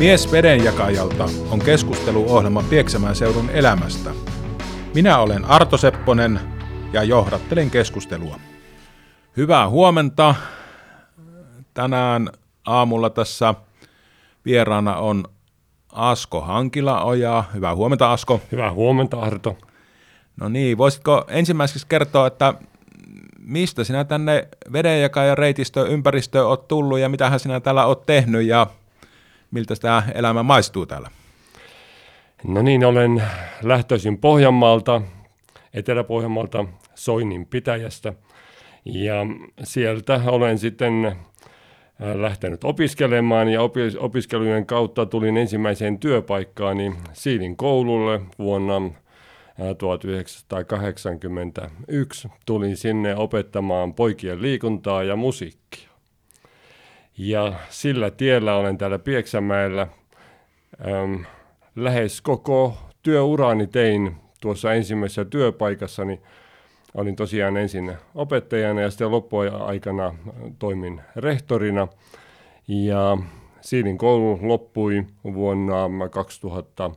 Mies vedenjakajalta on keskusteluohjelma Pieksämään seudun elämästä. Minä olen Arto Sepponen ja johdattelen keskustelua. Hyvää huomenta. Tänään aamulla tässä vieraana on Asko Hankilaoja. Hyvää huomenta Asko. Hyvää huomenta Arto. No niin, voisitko ensimmäiseksi kertoa, että mistä sinä tänne vedenjakajan reitistö ympäristöön olet tullut ja mitä sinä täällä olet tehnyt ja miltä tämä elämä maistuu täällä? No niin, olen lähtöisin Pohjanmaalta, Etelä-Pohjanmaalta, Soinin pitäjästä. Ja sieltä olen sitten äh, lähtenyt opiskelemaan ja opiskelujen kautta tulin ensimmäiseen työpaikkaani Siilin koululle vuonna 1981 tulin sinne opettamaan poikien liikuntaa ja musiikkia. Ja sillä tiellä olen täällä Pieksämäellä äm, lähes koko työurani tein tuossa ensimmäisessä työpaikassani. Olin tosiaan ensin opettajana ja sitten loppuaikana toimin rehtorina. Ja Siilin koulu loppui vuonna 2000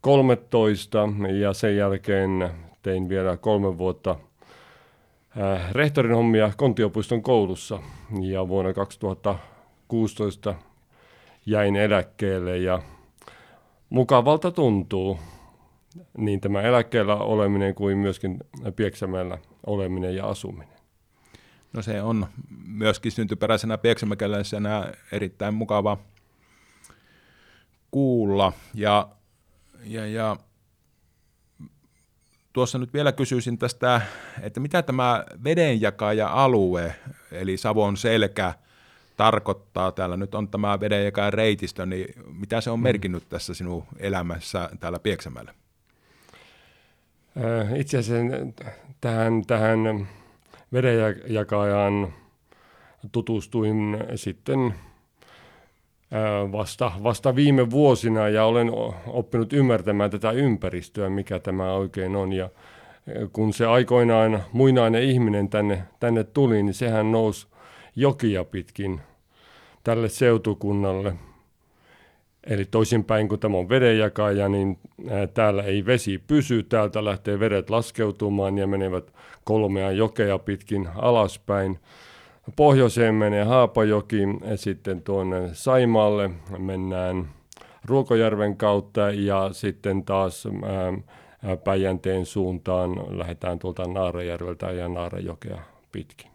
13 ja sen jälkeen tein vielä kolme vuotta rehtorin hommia Kontiopuiston koulussa ja vuonna 2016 jäin eläkkeelle ja mukavalta tuntuu niin tämä eläkkeellä oleminen kuin myöskin Pieksämäellä oleminen ja asuminen. No se on myöskin syntyperäisenä pieksämäkeläisenä erittäin mukava kuulla. Ja ja, ja tuossa nyt vielä kysyisin tästä, että mitä tämä vedenjakaja-alue, eli Savon selkä, tarkoittaa. Täällä nyt on tämä vedenjakaja reitistö, niin mitä se on mm. merkinnyt tässä sinun elämässä täällä Pieksämäellä? Äh, itse asiassa tähän, tähän vedenjakajaan tutustuin sitten vasta, vasta viime vuosina ja olen oppinut ymmärtämään tätä ympäristöä, mikä tämä oikein on. Ja kun se aikoinaan muinainen ihminen tänne, tänne tuli, niin sehän nousi jokia pitkin tälle seutukunnalle. Eli toisinpäin, kun tämä on vedenjakaja, niin täällä ei vesi pysy, täältä lähtee vedet laskeutumaan ja menevät kolmea jokea pitkin alaspäin pohjoiseen menee Haapajoki, ja sitten tuonne Saimaalle mennään Ruokojärven kautta ja sitten taas ää, Päijänteen suuntaan lähdetään tuolta Naarajärveltä ja Naarajokea pitkin.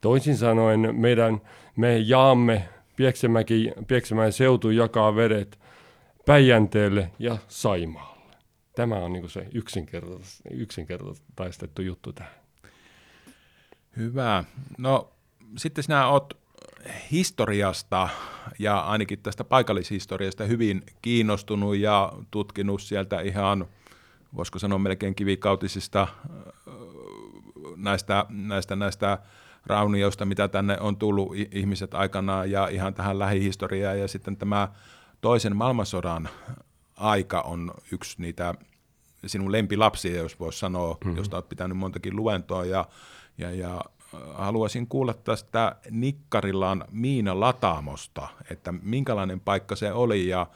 Toisin sanoen meidän, me jaamme Pieksämäki, Pieksämäen seutu jakaa vedet Päijänteelle ja Saimaalle. Tämä on niin se yksinkertaistettu juttu tähän. Hyvä. No sitten sinä olet historiasta ja ainakin tästä paikallishistoriasta hyvin kiinnostunut ja tutkinut sieltä ihan, voisiko sanoa melkein kivikautisista näistä, näistä, näistä raunioista, mitä tänne on tullut ihmiset aikanaan ja ihan tähän lähihistoriaan. Ja sitten tämä toisen maailmansodan aika on yksi niitä sinun lempilapsia, jos voisi sanoa, mm-hmm. josta olet pitänyt montakin luentoa ja, ja, ja haluaisin kuulla tästä Nikkarilan Miina Lataamosta, että minkälainen paikka se oli ja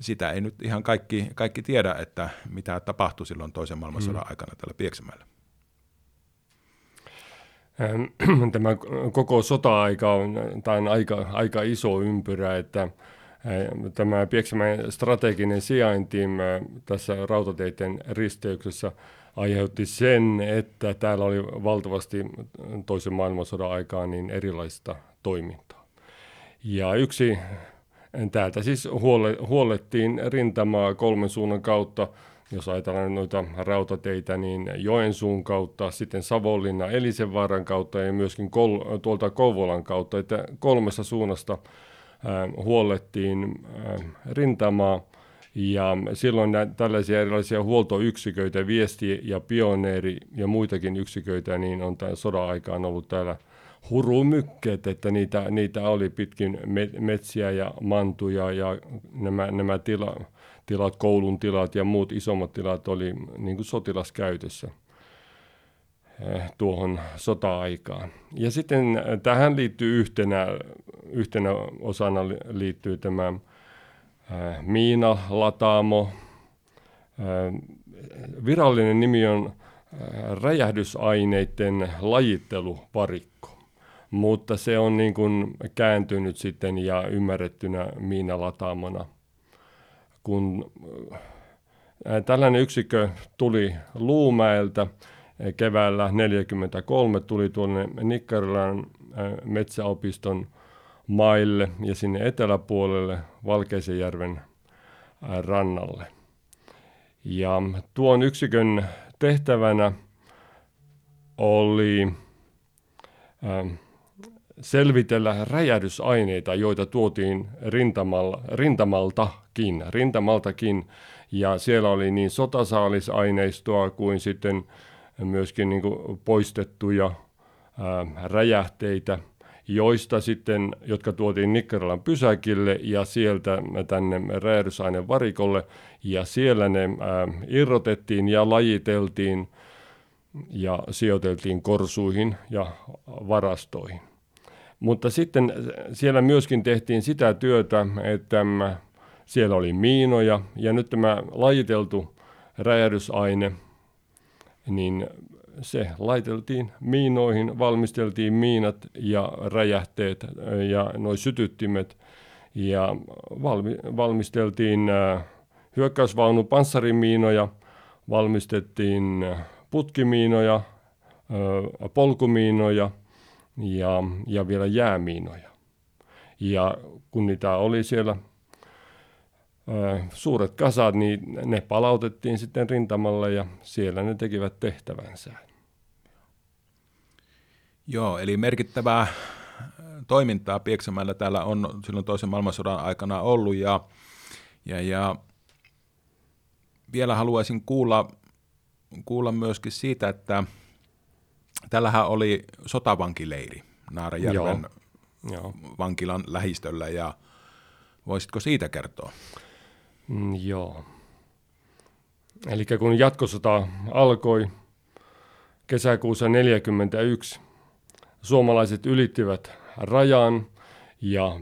sitä ei nyt ihan kaikki, kaikki tiedä, että mitä tapahtui silloin toisen maailmansodan mm. aikana täällä Pieksämäellä. Tämä koko sota-aika on, tämä on aika, aika iso ympyrä, että tämä Pieksämäen strateginen sijainti tässä rautateiden risteyksessä – aiheutti sen, että täällä oli valtavasti toisen maailmansodan aikaan niin erilaista toimintaa. Ja yksi, täältä siis huole, huolettiin rintamaa kolmen suunnan kautta, jos ajatellaan noita rautateitä, niin Joensuun kautta, sitten Savonlinna Elisenvaaran kautta ja myöskin kol, tuolta Kouvolan kautta, että kolmessa suunnasta äh, huolettiin äh, rintamaa ja silloin nä, tällaisia erilaisia huoltoyksiköitä, viesti- ja pioneeri ja muitakin yksiköitä, niin on tämän sodan aikaan ollut täällä hurumykkeet, että niitä, niitä oli pitkin metsiä ja mantuja ja nämä, nämä tila, tilat, koulun tilat ja muut isommat tilat oli niin kuin sotilaskäytössä eh, tuohon sota-aikaan. Ja sitten tähän liittyy yhtenä, yhtenä osana liittyy tämä Miina Lataamo. Virallinen nimi on räjähdysaineiden lajitteluvarikko, mutta se on niin kuin kääntynyt sitten ja ymmärrettynä Miina-lataamona. Kun tällainen yksikö tuli Luumäeltä keväällä 1943, tuli tuonne Nikkarilan metsäopiston maille ja sinne eteläpuolelle Valkeisejärven rannalle. Ja tuon yksikön tehtävänä oli selvitellä räjähdysaineita, joita tuotiin rintamalla, rintamaltakin, rintamaltakin. Ja siellä oli niin sotasaalisaineistoa kuin sitten myöskin niin kuin poistettuja ää, räjähteitä, joista sitten, jotka tuotiin Nikkaralan pysäkille ja sieltä tänne räjähdysainevarikolle, ja siellä ne ää, irrotettiin ja lajiteltiin ja sijoiteltiin korsuihin ja varastoihin. Mutta sitten siellä myöskin tehtiin sitä työtä, että siellä oli miinoja ja nyt tämä lajiteltu räjähdysaine, niin se laiteltiin miinoihin, valmisteltiin miinat ja räjähteet ja noin sytyttimet ja valmi, valmisteltiin hyökkäysvaunun panssarimiinoja, valmistettiin putkimiinoja, polkumiinoja ja, ja vielä jäämiinoja. Ja kun niitä oli siellä suuret kasat, niin ne palautettiin sitten rintamalle ja siellä ne tekivät tehtävänsä. Joo, eli merkittävää toimintaa Pieksämäellä täällä on silloin toisen maailmansodan aikana ollut ja, ja, ja vielä haluaisin kuulla, kuulla myöskin siitä, että tällähän oli sotavankileiri Naarajärven Joo. vankilan lähistöllä ja voisitko siitä kertoa? Mm, joo. Eli kun jatkosota alkoi kesäkuussa 1941, suomalaiset ylittivät rajan ja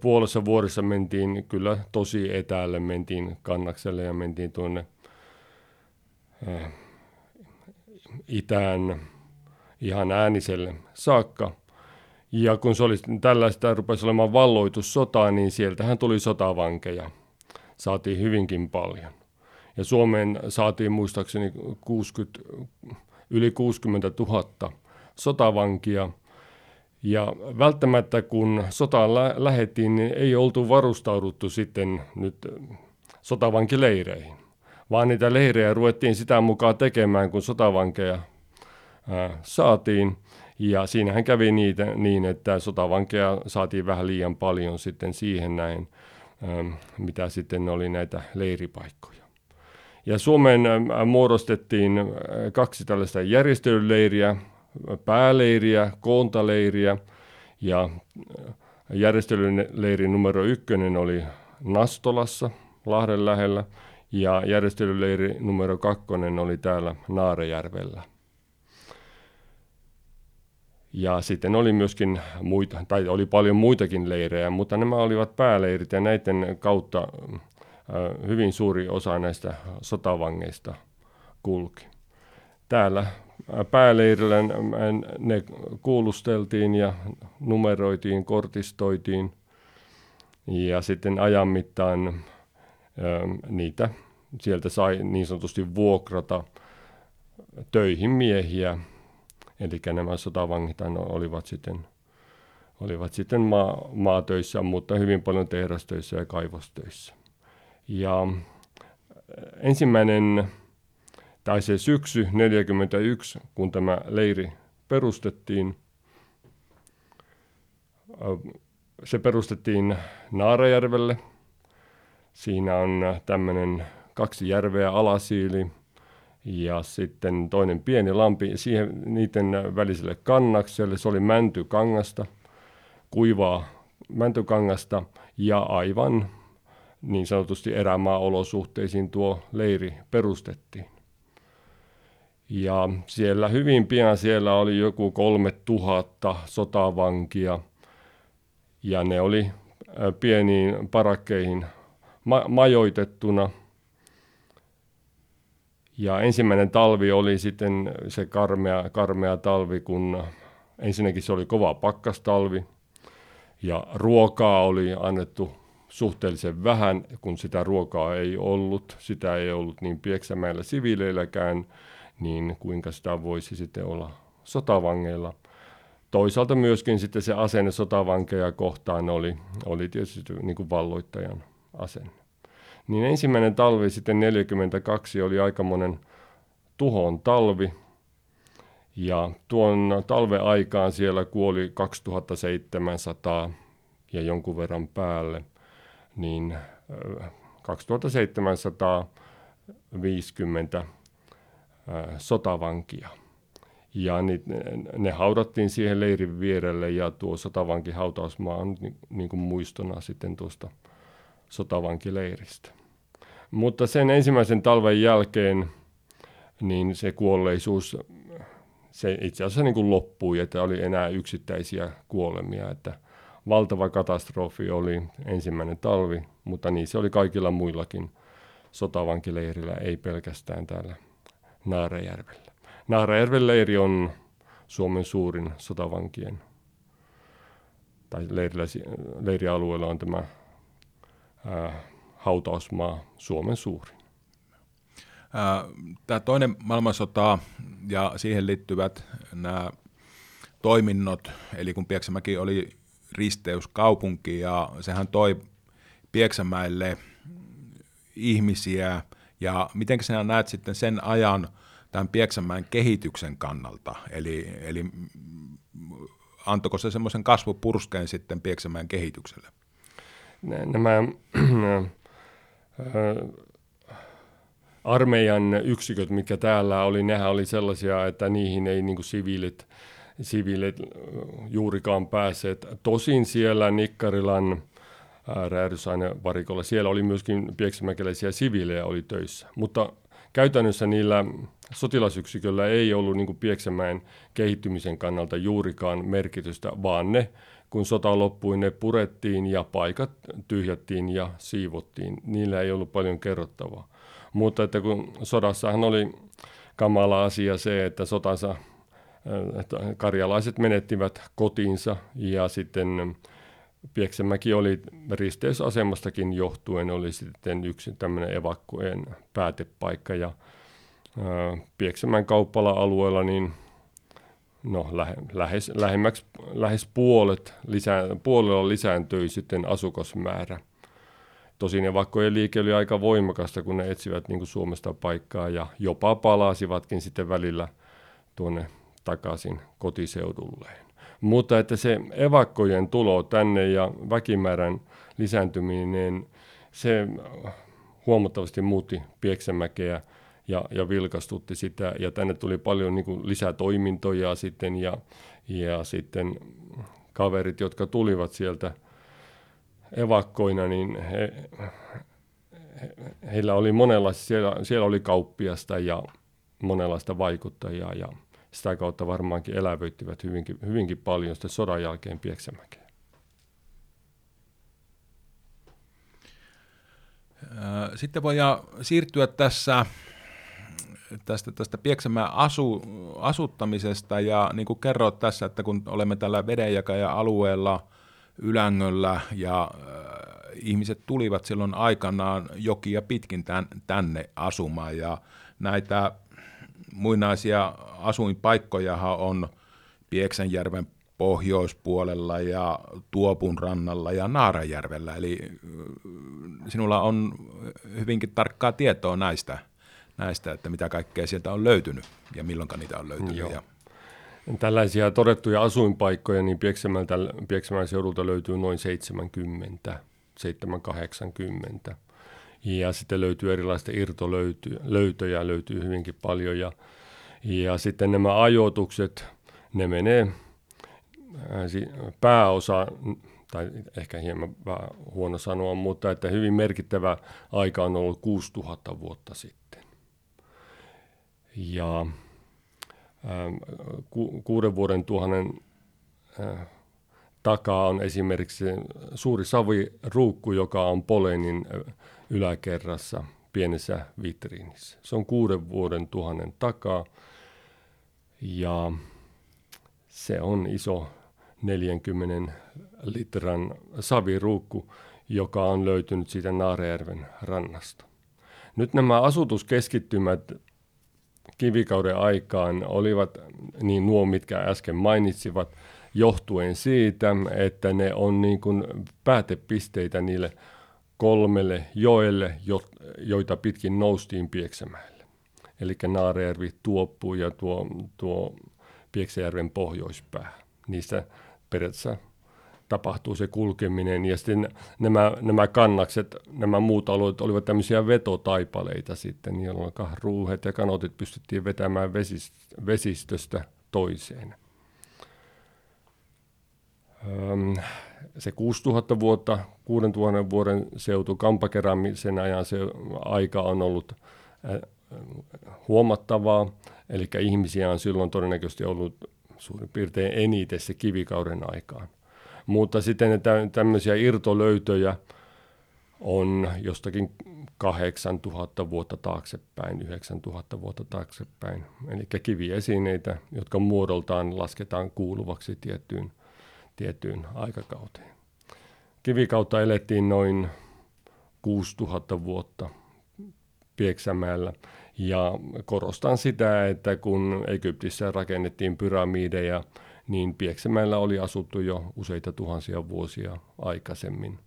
puolessa vuodessa mentiin kyllä tosi etäälle, mentiin kannakselle ja mentiin tuonne äh, itään ihan ääniselle saakka. Ja kun se oli tällaista, rupesi olemaan valloitussotaa, niin sieltähän tuli sotavankeja. Saatiin hyvinkin paljon. Ja Suomeen saatiin muistaakseni 60, yli 60 000 sotavankia – ja välttämättä kun sotaan lä- lähettiin, niin ei oltu varustauduttu sitten nyt sotavankileireihin, vaan niitä leirejä ruvettiin sitä mukaan tekemään, kun sotavankeja ää, saatiin. Ja siinähän kävi niitä niin, että sotavankeja saatiin vähän liian paljon sitten siihen näin, mitä sitten oli näitä leiripaikkoja. Ja Suomeen muodostettiin kaksi tällaista järjestelyleiriä, pääleiriä, koontaleiriä ja äh, järjestelyleiri numero ykkönen oli Nastolassa Lahden lähellä ja järjestelyleiri numero kakkonen oli täällä Naarejärvellä. Ja sitten oli myöskin muita, tai oli paljon muitakin leirejä, mutta nämä olivat pääleirit ja näiden kautta äh, hyvin suuri osa näistä sotavangeista kulki. Täällä pääleirillä ne kuulusteltiin ja numeroitiin, kortistoitiin ja sitten ajan mittaan niitä sieltä sai niin sanotusti vuokrata töihin miehiä. Eli nämä sotavangit olivat sitten, olivat sitten maa, maatöissä, mutta hyvin paljon tehdastöissä ja kaivostöissä. Ja ensimmäinen tai se syksy 41, kun tämä leiri perustettiin, se perustettiin Naarajärvelle. Siinä on tämmöinen kaksi järveä alasiili ja sitten toinen pieni lampi siihen niiden väliselle kannakselle. Se oli mäntykangasta, kuivaa mäntykangasta ja aivan niin sanotusti erämaa-olosuhteisiin tuo leiri perustettiin. Ja siellä hyvin pian siellä oli joku kolme tuhatta sotavankia ja ne oli pieniin parakkeihin ma- majoitettuna. Ja ensimmäinen talvi oli sitten se karmea, karmea talvi, kun ensinnäkin se oli kova pakkastalvi ja ruokaa oli annettu suhteellisen vähän, kun sitä ruokaa ei ollut. Sitä ei ollut niin Pieksämäellä siviileilläkään, niin kuinka sitä voisi sitten olla sotavangeilla. Toisaalta myöskin sitten se asenne sotavankeja kohtaan oli, oli tietysti niin kuin valloittajan asenne. Niin ensimmäinen talvi sitten 42 oli aikamoinen tuhon talvi. Ja tuon talven aikaan siellä kuoli 2700 ja jonkun verran päälle, niin 2750 sotavankia. Ja ne, haudattiin siihen leirin vierelle ja tuo sotavankihautausmaa on niin, niin kuin muistona sitten tuosta sotavankileiristä. Mutta sen ensimmäisen talven jälkeen niin se kuolleisuus se itse asiassa niin kuin loppui, että oli enää yksittäisiä kuolemia, että valtava katastrofi oli ensimmäinen talvi, mutta niin se oli kaikilla muillakin sotavankileirillä, ei pelkästään täällä Naarajärvellä. Naarajärven leiri on Suomen suurin sotavankien, tai leirillä, leirialueella on tämä ää, hautausmaa Suomen suurin. Tämä toinen maailmansota ja siihen liittyvät nämä toiminnot, eli kun Pieksämäki oli risteyskaupunki ja sehän toi Pieksämäelle ihmisiä ja miten sinä näet sitten sen ajan tämän Pieksämäen kehityksen kannalta, eli, eli antoiko se semmoisen kasvupurskeen sitten Pieksämäen kehitykselle? Nämä armeijan yksiköt, mitkä täällä oli, nehän oli sellaisia, että niihin ei niin siviilit, siviilit juurikaan päässeet. Tosin siellä Nikkarilan räädysainevarikolla, siellä oli myöskin pieksämäkeläisiä siviilejä oli töissä, mutta käytännössä niillä sotilasyksiköllä ei ollut niin Pieksämäen kehittymisen kannalta juurikaan merkitystä, vaan ne, kun sota loppui, ne purettiin ja paikat tyhjättiin ja siivottiin. Niillä ei ollut paljon kerrottavaa. Mutta että kun sodassahan oli kamala asia se, että sotansa että karjalaiset menettivät kotiinsa ja sitten Pieksämäki oli risteysasemastakin johtuen oli sitten yksi tämmöinen evakkojen päätepaikka ja Pieksämän kauppala-alueella niin no, lähe, lähes, lähemmäksi, lähes puolet lisää, puolella lisääntyi sitten asukasmäärä. Tosin evakkojen liike oli aika voimakasta, kun ne etsivät niin kuin Suomesta paikkaa ja jopa palasivatkin sitten välillä tuonne takaisin kotiseudulleen. Mutta että se evakkojen tulo tänne ja väkimäärän lisääntyminen, se huomattavasti muutti Pieksämäkeä ja, ja vilkastutti sitä. Ja tänne tuli paljon niin kuin lisätoimintoja sitten ja, ja sitten kaverit, jotka tulivat sieltä evakkoina, niin he, he, heillä oli monenlaista, siellä, siellä oli kauppiasta ja monenlaista vaikuttajaa ja sitä kautta varmaankin elävöittivät hyvinkin, hyvinkin paljon sitten sodan jälkeen Pieksämäkeen. Sitten voidaan siirtyä tässä tästä, tästä Pieksämään asu, asuttamisesta ja niin kuin kerroit tässä, että kun olemme tällä vedenjakaja-alueella Ylängöllä ja äh, ihmiset tulivat silloin aikanaan jokia pitkin tän, tänne asumaan ja näitä muinaisia asuinpaikkojahan on Pieksäjärven pohjoispuolella ja Tuopun rannalla ja Naarajärvellä, eli sinulla on hyvinkin tarkkaa tietoa näistä, näistä että mitä kaikkea sieltä on löytynyt ja milloin niitä on löytynyt. Joo. Ja Tällaisia todettuja asuinpaikkoja niin Pieksämän seudulta löytyy noin 70, 780. Ja sitten löytyy erilaista irtolöytöjä, löytyy hyvinkin paljon. Ja, ja sitten nämä ajoitukset, ne menee pääosa, tai ehkä hieman vähän huono sanoa, mutta että hyvin merkittävä aika on ollut 6000 vuotta sitten. Ja ku, kuuden vuoden tuhannen takaa on esimerkiksi suuri saviruukku, joka on Polenin yläkerrassa pienessä vitriinissä. Se on kuuden vuoden tuhannen takaa ja se on iso 40 litran saviruukku, joka on löytynyt siitä Naarejärven rannasta. Nyt nämä asutuskeskittymät kivikauden aikaan olivat niin nuo, mitkä äsken mainitsivat, johtuen siitä, että ne on niin kuin päätepisteitä niille kolmelle joelle, joita pitkin noustiin Pieksämäelle. Eli Naarejärvi, Tuoppu ja tuo, tuo Pieksäjärven pohjoispää. Niistä periaatteessa tapahtuu se kulkeminen. Ja sitten nämä, nämä kannakset, nämä muut alueet olivat tämmöisiä vetotaipaleita sitten, jolloin ruuhet ja kanotit pystyttiin vetämään vesistöstä toiseen. Öm, se 6000 vuotta, 6000 vuoden seutu kampakerämisen ajan se aika on ollut huomattavaa, eli ihmisiä on silloin todennäköisesti ollut suurin piirtein eniten se kivikauden aikaan. Mutta sitten tämmöisiä irtolöytöjä on jostakin 8000 vuotta taaksepäin, 9000 vuotta taaksepäin. Eli kiviesineitä, jotka muodoltaan lasketaan kuuluvaksi tiettyyn, tiettyyn aikakauteen. Kivikautta elettiin noin 6000 vuotta Pieksämäellä. Ja korostan sitä, että kun Egyptissä rakennettiin pyramideja, niin Pieksämäellä oli asuttu jo useita tuhansia vuosia aikaisemmin.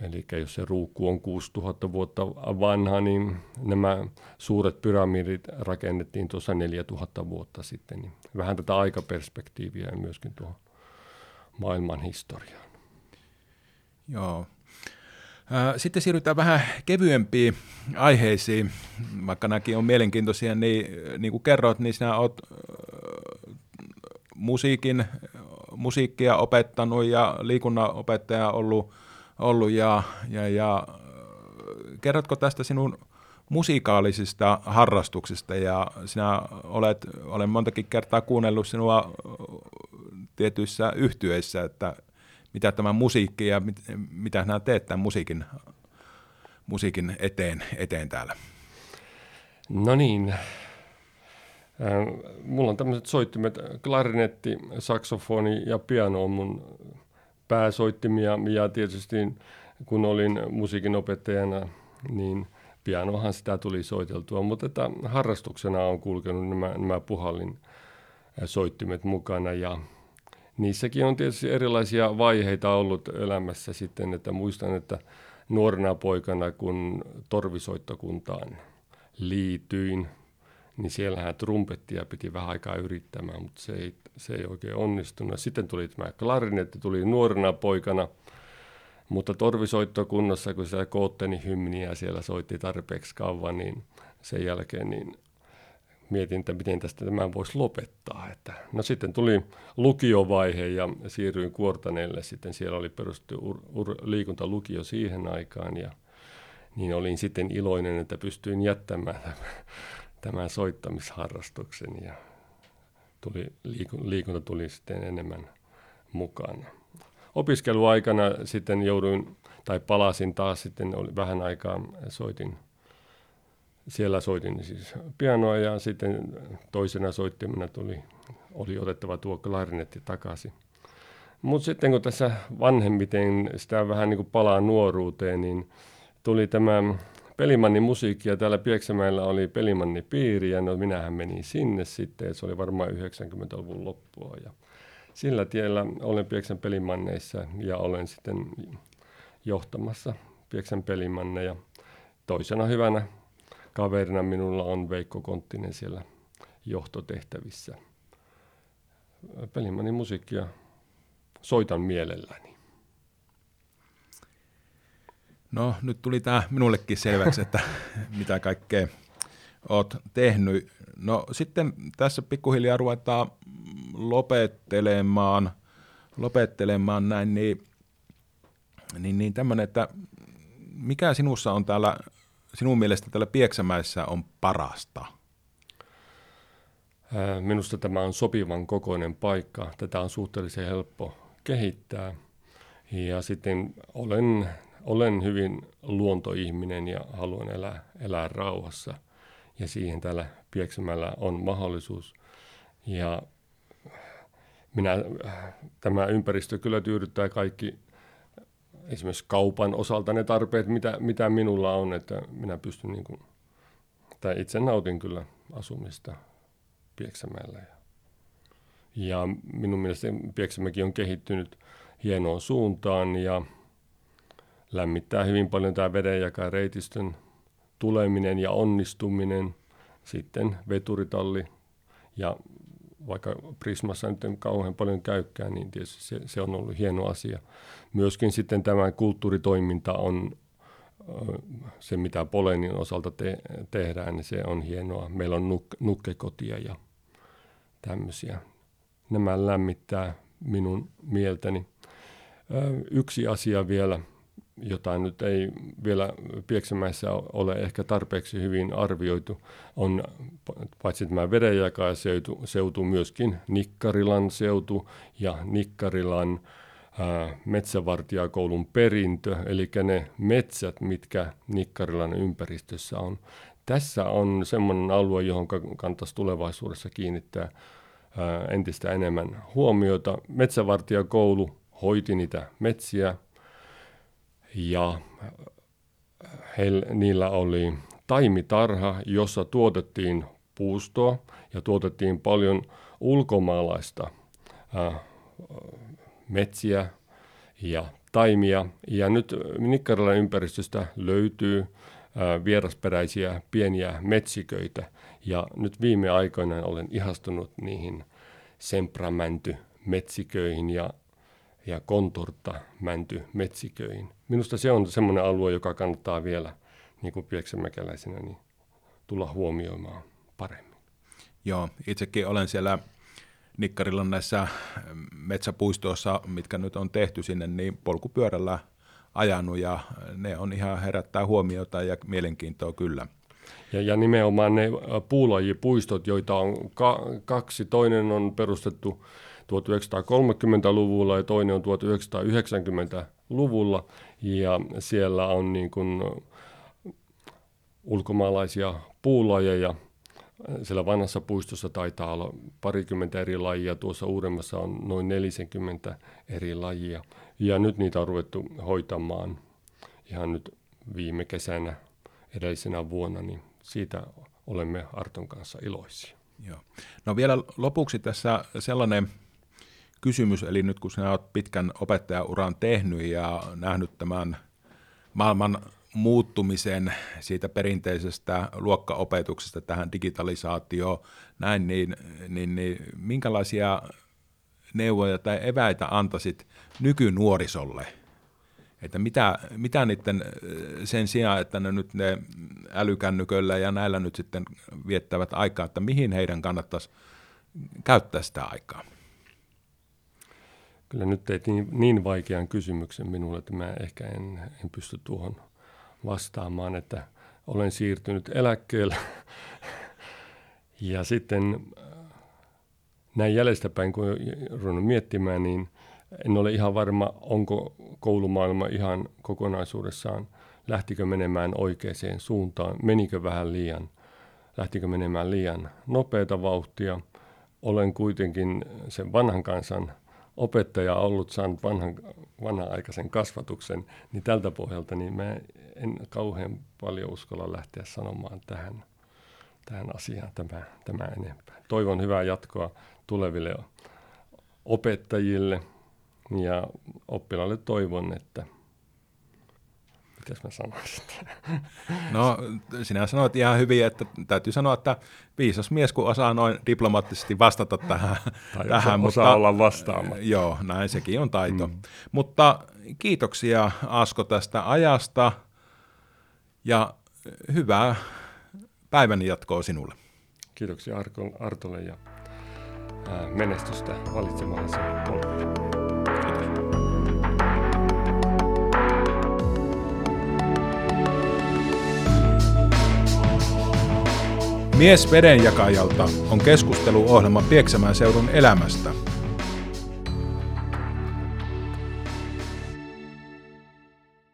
Eli jos se ruukku on 6000 vuotta vanha, niin nämä suuret pyramidit rakennettiin tuossa 4000 vuotta sitten. Niin vähän tätä aikaperspektiiviä myöskin tuohon maailman historiaan. Joo. Sitten siirrytään vähän kevyempiin aiheisiin, vaikka nämäkin on mielenkiintoisia, niin, niin kuin kerroit, niin sinä olet musiikin, musiikkia opettanut ja liikunnan opettaja ollut, ollut ja, ja, ja kerrotko tästä sinun musiikaalisista harrastuksista ja sinä olet, olen montakin kertaa kuunnellut sinua tietyissä yhtyeissä, että mitä tämä musiikki ja mit, mitä sinä teet tämän musiikin, musiikin eteen, eteen täällä? No niin, Mulla on tämmöiset soittimet, klarinetti, saksofoni ja piano on mun pääsoittimia. Ja tietysti kun olin musiikin opettajana, niin pianohan sitä tuli soiteltua, mutta että harrastuksena on kulkenut nämä, nämä puhallin soittimet mukana. Ja niissäkin on tietysti erilaisia vaiheita ollut elämässä sitten, että muistan, että nuorena poikana kun torvisoittokuntaan liityin, niin siellähän trumpettia piti vähän aikaa yrittämään, mutta se ei, se ei oikein onnistunut. Sitten tuli tämä klarinetti, tuli nuorena poikana, mutta torvisoittokunnassa, kun siellä Kootteni hymniä siellä soitti tarpeeksi kauan, niin sen jälkeen niin mietin, että miten tästä tämä voisi lopettaa. Että, no sitten tuli lukiovaihe ja siirryin Kuortaneelle. Sitten siellä oli perustettu ur, ur, liikuntalukio siihen aikaan ja niin olin sitten iloinen, että pystyin jättämään tämän soittamisharrastuksen ja tuli, liikunta tuli sitten enemmän mukana. Opiskeluaikana sitten jouduin, tai palasin taas sitten, oli vähän aikaa soitin, siellä soitin siis pianoa ja sitten toisena soittimena tuli, oli otettava tuo klarinetti takaisin. Mutta sitten kun tässä vanhemmiten sitä vähän niin kuin palaa nuoruuteen, niin tuli tämä Pelimannin musiikkia. Täällä Pieksämäellä oli Pelimanni piiri ja no minähän menin sinne sitten. Se oli varmaan 90-luvun loppua ja sillä tiellä olen Pieksäm pelimanneissa ja olen sitten johtamassa Pieksäm pelimanneja. Toisena hyvänä kaverina minulla on Veikko Konttinen siellä johtotehtävissä. Pelimannin musiikkia soitan mielelläni. No nyt tuli tämä minullekin selväksi, että mitä kaikkea olet tehnyt. No sitten tässä pikkuhiljaa ruvetaan lopettelemaan, lopettelemaan näin, niin, niin, niin tämmöinen, että mikä sinussa on täällä, sinun mielestä täällä Pieksämäessä on parasta? Minusta tämä on sopivan kokoinen paikka. Tätä on suhteellisen helppo kehittää. Ja sitten olen, olen hyvin luontoihminen ja haluan elää, elää rauhassa. Ja siihen täällä Pieksämällä on mahdollisuus. Ja minä, tämä ympäristö kyllä tyydyttää kaikki esimerkiksi kaupan osalta ne tarpeet, mitä, mitä minulla on, että minä pystyn niin kuin, tai itse nautin kyllä asumista Pieksämäellä. Ja minun mielestä Pieksämäki on kehittynyt hienoon suuntaan ja lämmittää hyvin paljon tämä vedenjakareitistön tuleminen ja onnistuminen. Sitten veturitalli ja vaikka Prismassa nyt en kauhean paljon käykään, niin tietysti se, se on ollut hieno asia. Myöskin sitten tämä kulttuuritoiminta on se, mitä Polenin osalta te, tehdään, niin se on hienoa. Meillä on nuk, nukkekotia ja tämmöisiä. Nämä lämmittää minun mieltäni. Yksi asia vielä, jota nyt ei vielä Pieksämäessä ole ehkä tarpeeksi hyvin arvioitu, on paitsi tämä vedenjakajaseutu, seutu myöskin Nikkarilan seutu ja Nikkarilan metsävartijakoulun perintö, eli ne metsät, mitkä Nikkarilan ympäristössä on. Tässä on semmoinen alue, johon kannattaisi tulevaisuudessa kiinnittää entistä enemmän huomiota. Metsävartijakoulu hoiti niitä metsiä ja heillä, niillä oli taimitarha, jossa tuotettiin puustoa ja tuotettiin paljon ulkomaalaista metsiä ja taimia. Ja nyt Nikkarilan ympäristöstä löytyy vierasperäisiä pieniä metsiköitä. Ja nyt viime aikoina olen ihastunut niihin sempramänty metsiköihin ja, ja konturta mänty metsiköihin. Minusta se on semmoinen alue, joka kannattaa vielä niin kuin pieksämäkeläisenä niin tulla huomioimaan paremmin. Joo, itsekin olen siellä Nikkarilla näissä metsäpuistoissa, mitkä nyt on tehty sinne, niin polkupyörällä ajanut ja ne on ihan herättää huomiota ja mielenkiintoa kyllä. Ja, ja nimenomaan ne puulajipuistot, joita on ka- kaksi, toinen on perustettu 1930-luvulla ja toinen on 1990-luvulla ja siellä on niin kuin ulkomaalaisia puulajeja – siellä vanhassa puistossa taitaa olla parikymmentä eri lajia, tuossa uudemmassa on noin 40 eri lajia. Ja nyt niitä on ruvettu hoitamaan ihan nyt viime kesänä, edellisenä vuonna, niin siitä olemme Arton kanssa iloisia. Joo. No vielä lopuksi tässä sellainen kysymys, eli nyt kun sinä olet pitkän opettajauran tehnyt ja nähnyt tämän maailman muuttumisen siitä perinteisestä luokkaopetuksesta tähän digitalisaatioon, näin, niin, niin, niin minkälaisia neuvoja tai eväitä antaisit nykynuorisolle? Että mitä, mitä niiden sen sijaan, että ne nyt ne älykännyköllä ja näillä nyt sitten viettävät aikaa, että mihin heidän kannattaisi käyttää sitä aikaa? Kyllä nyt teit niin, niin vaikean kysymyksen minulle, että mä ehkä en, en pysty tuohon vastaamaan, että olen siirtynyt eläkkeelle. ja sitten äh, näin jäljestäpäin, kun olen miettimään, niin en ole ihan varma, onko koulumaailma ihan kokonaisuudessaan, lähtikö menemään oikeaan suuntaan, menikö vähän liian, lähtikö menemään liian nopeata vauhtia. Olen kuitenkin sen vanhan kansan opettaja ollut, saanut vanhan, vanha-aikaisen kasvatuksen, niin tältä pohjalta niin mä en kauhean paljon uskalla lähteä sanomaan tähän, tähän asiaan tämä, tämä enempää. Toivon hyvää jatkoa tuleville opettajille ja oppilaille toivon, että mitäs mä sanoisin? No, sinä sanoit ihan hyvin, että täytyy sanoa, että viisas mies, kun osaa noin diplomaattisesti vastata tähän. Tai tähän osaa mutta, olla vastaamatta. Joo, näin sekin on taito. Mm. Mutta kiitoksia Asko tästä ajasta ja hyvää päivän jatkoa sinulle. Kiitoksia Artolle ja menestystä valitsemallasi polkulle. Mies vedenjakajalta on keskusteluohjelma Pieksämään seudun elämästä –